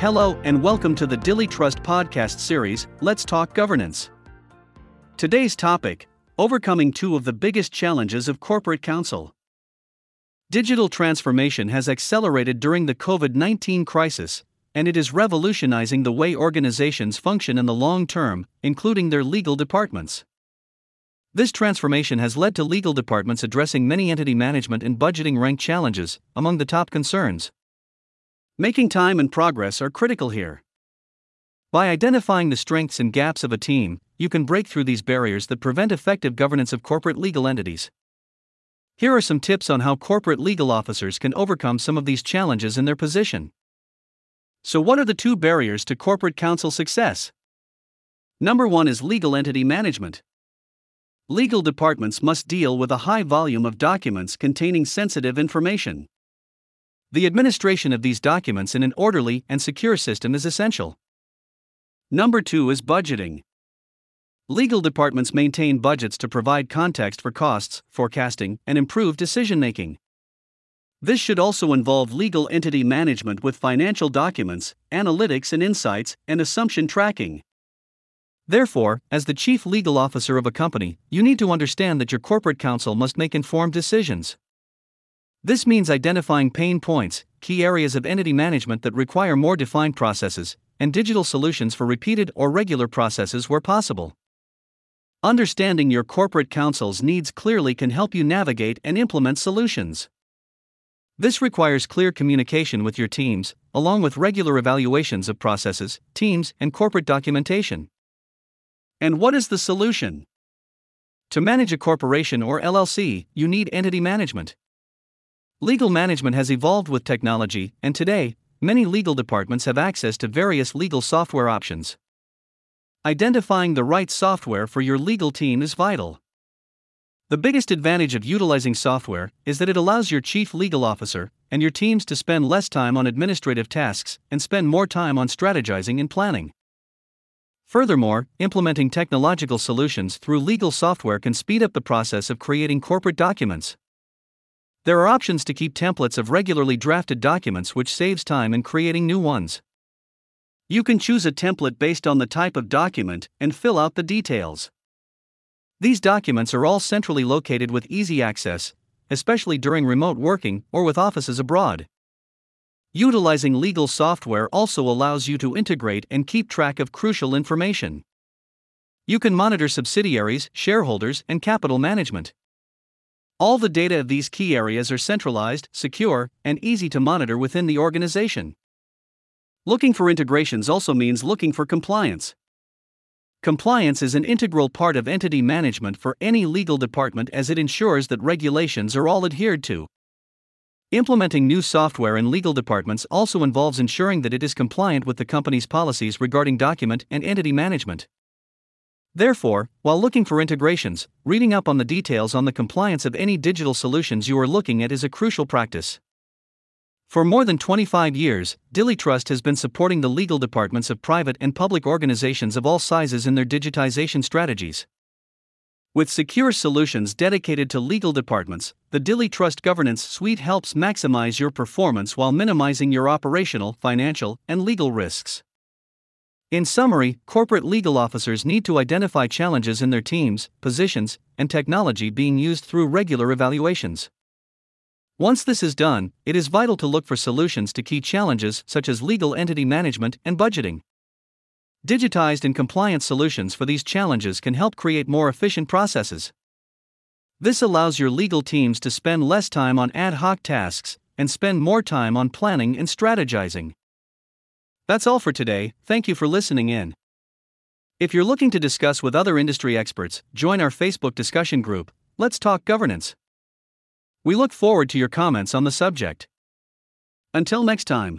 Hello and welcome to the DiliTrust podcast series, Let's Talk Governance. Today's topic Overcoming two of the biggest challenges of corporate counsel. Digital transformation has accelerated during the COVID 19 crisis, and it is revolutionizing the way organizations function in the long term, including their legal departments. This transformation has led to legal departments addressing many entity management and budgeting rank challenges, among the top concerns. Making time and progress are critical here. By identifying the strengths and gaps of a team, you can break through these barriers that prevent effective governance of corporate legal entities. Here are some tips on how corporate legal officers can overcome some of these challenges in their position. So, what are the two barriers to corporate counsel success? Number one is legal entity management. Legal departments must deal with a high volume of documents containing sensitive information. The administration of these documents in an orderly and secure system is essential. Number 2 is budgeting. Legal departments maintain budgets to provide context for costs, forecasting, and improve decision making. This should also involve legal entity management with financial documents, analytics and insights, and assumption tracking. Therefore, as the chief legal officer of a company, you need to understand that your corporate counsel must make informed decisions. This means identifying pain points, key areas of entity management that require more defined processes, and digital solutions for repeated or regular processes where possible. Understanding your corporate counsel's needs clearly can help you navigate and implement solutions. This requires clear communication with your teams, along with regular evaluations of processes, teams, and corporate documentation. And what is the solution? To manage a corporation or LLC, you need entity management. Legal management has evolved with technology, and today, many legal departments have access to various legal software options. Identifying the right software for your legal team is vital. The biggest advantage of utilizing software is that it allows your chief legal officer and your teams to spend less time on administrative tasks and spend more time on strategizing and planning. Furthermore, implementing technological solutions through legal software can speed up the process of creating corporate documents. There are options to keep templates of regularly drafted documents, which saves time in creating new ones. You can choose a template based on the type of document and fill out the details. These documents are all centrally located with easy access, especially during remote working or with offices abroad. Utilizing legal software also allows you to integrate and keep track of crucial information. You can monitor subsidiaries, shareholders, and capital management. All the data of these key areas are centralized, secure, and easy to monitor within the organization. Looking for integrations also means looking for compliance. Compliance is an integral part of entity management for any legal department as it ensures that regulations are all adhered to. Implementing new software in legal departments also involves ensuring that it is compliant with the company's policies regarding document and entity management. Therefore, while looking for integrations, reading up on the details on the compliance of any digital solutions you are looking at is a crucial practice. For more than 25 years, DiliTrust has been supporting the legal departments of private and public organizations of all sizes in their digitization strategies. With secure solutions dedicated to legal departments, the DiliTrust Governance Suite helps maximize your performance while minimizing your operational, financial, and legal risks. In summary, corporate legal officers need to identify challenges in their teams, positions, and technology being used through regular evaluations. Once this is done, it is vital to look for solutions to key challenges such as legal entity management and budgeting. Digitized and compliant solutions for these challenges can help create more efficient processes. This allows your legal teams to spend less time on ad hoc tasks and spend more time on planning and strategizing. That's all for today, thank you for listening in. If you're looking to discuss with other industry experts, join our Facebook discussion group, Let's Talk Governance. We look forward to your comments on the subject. Until next time.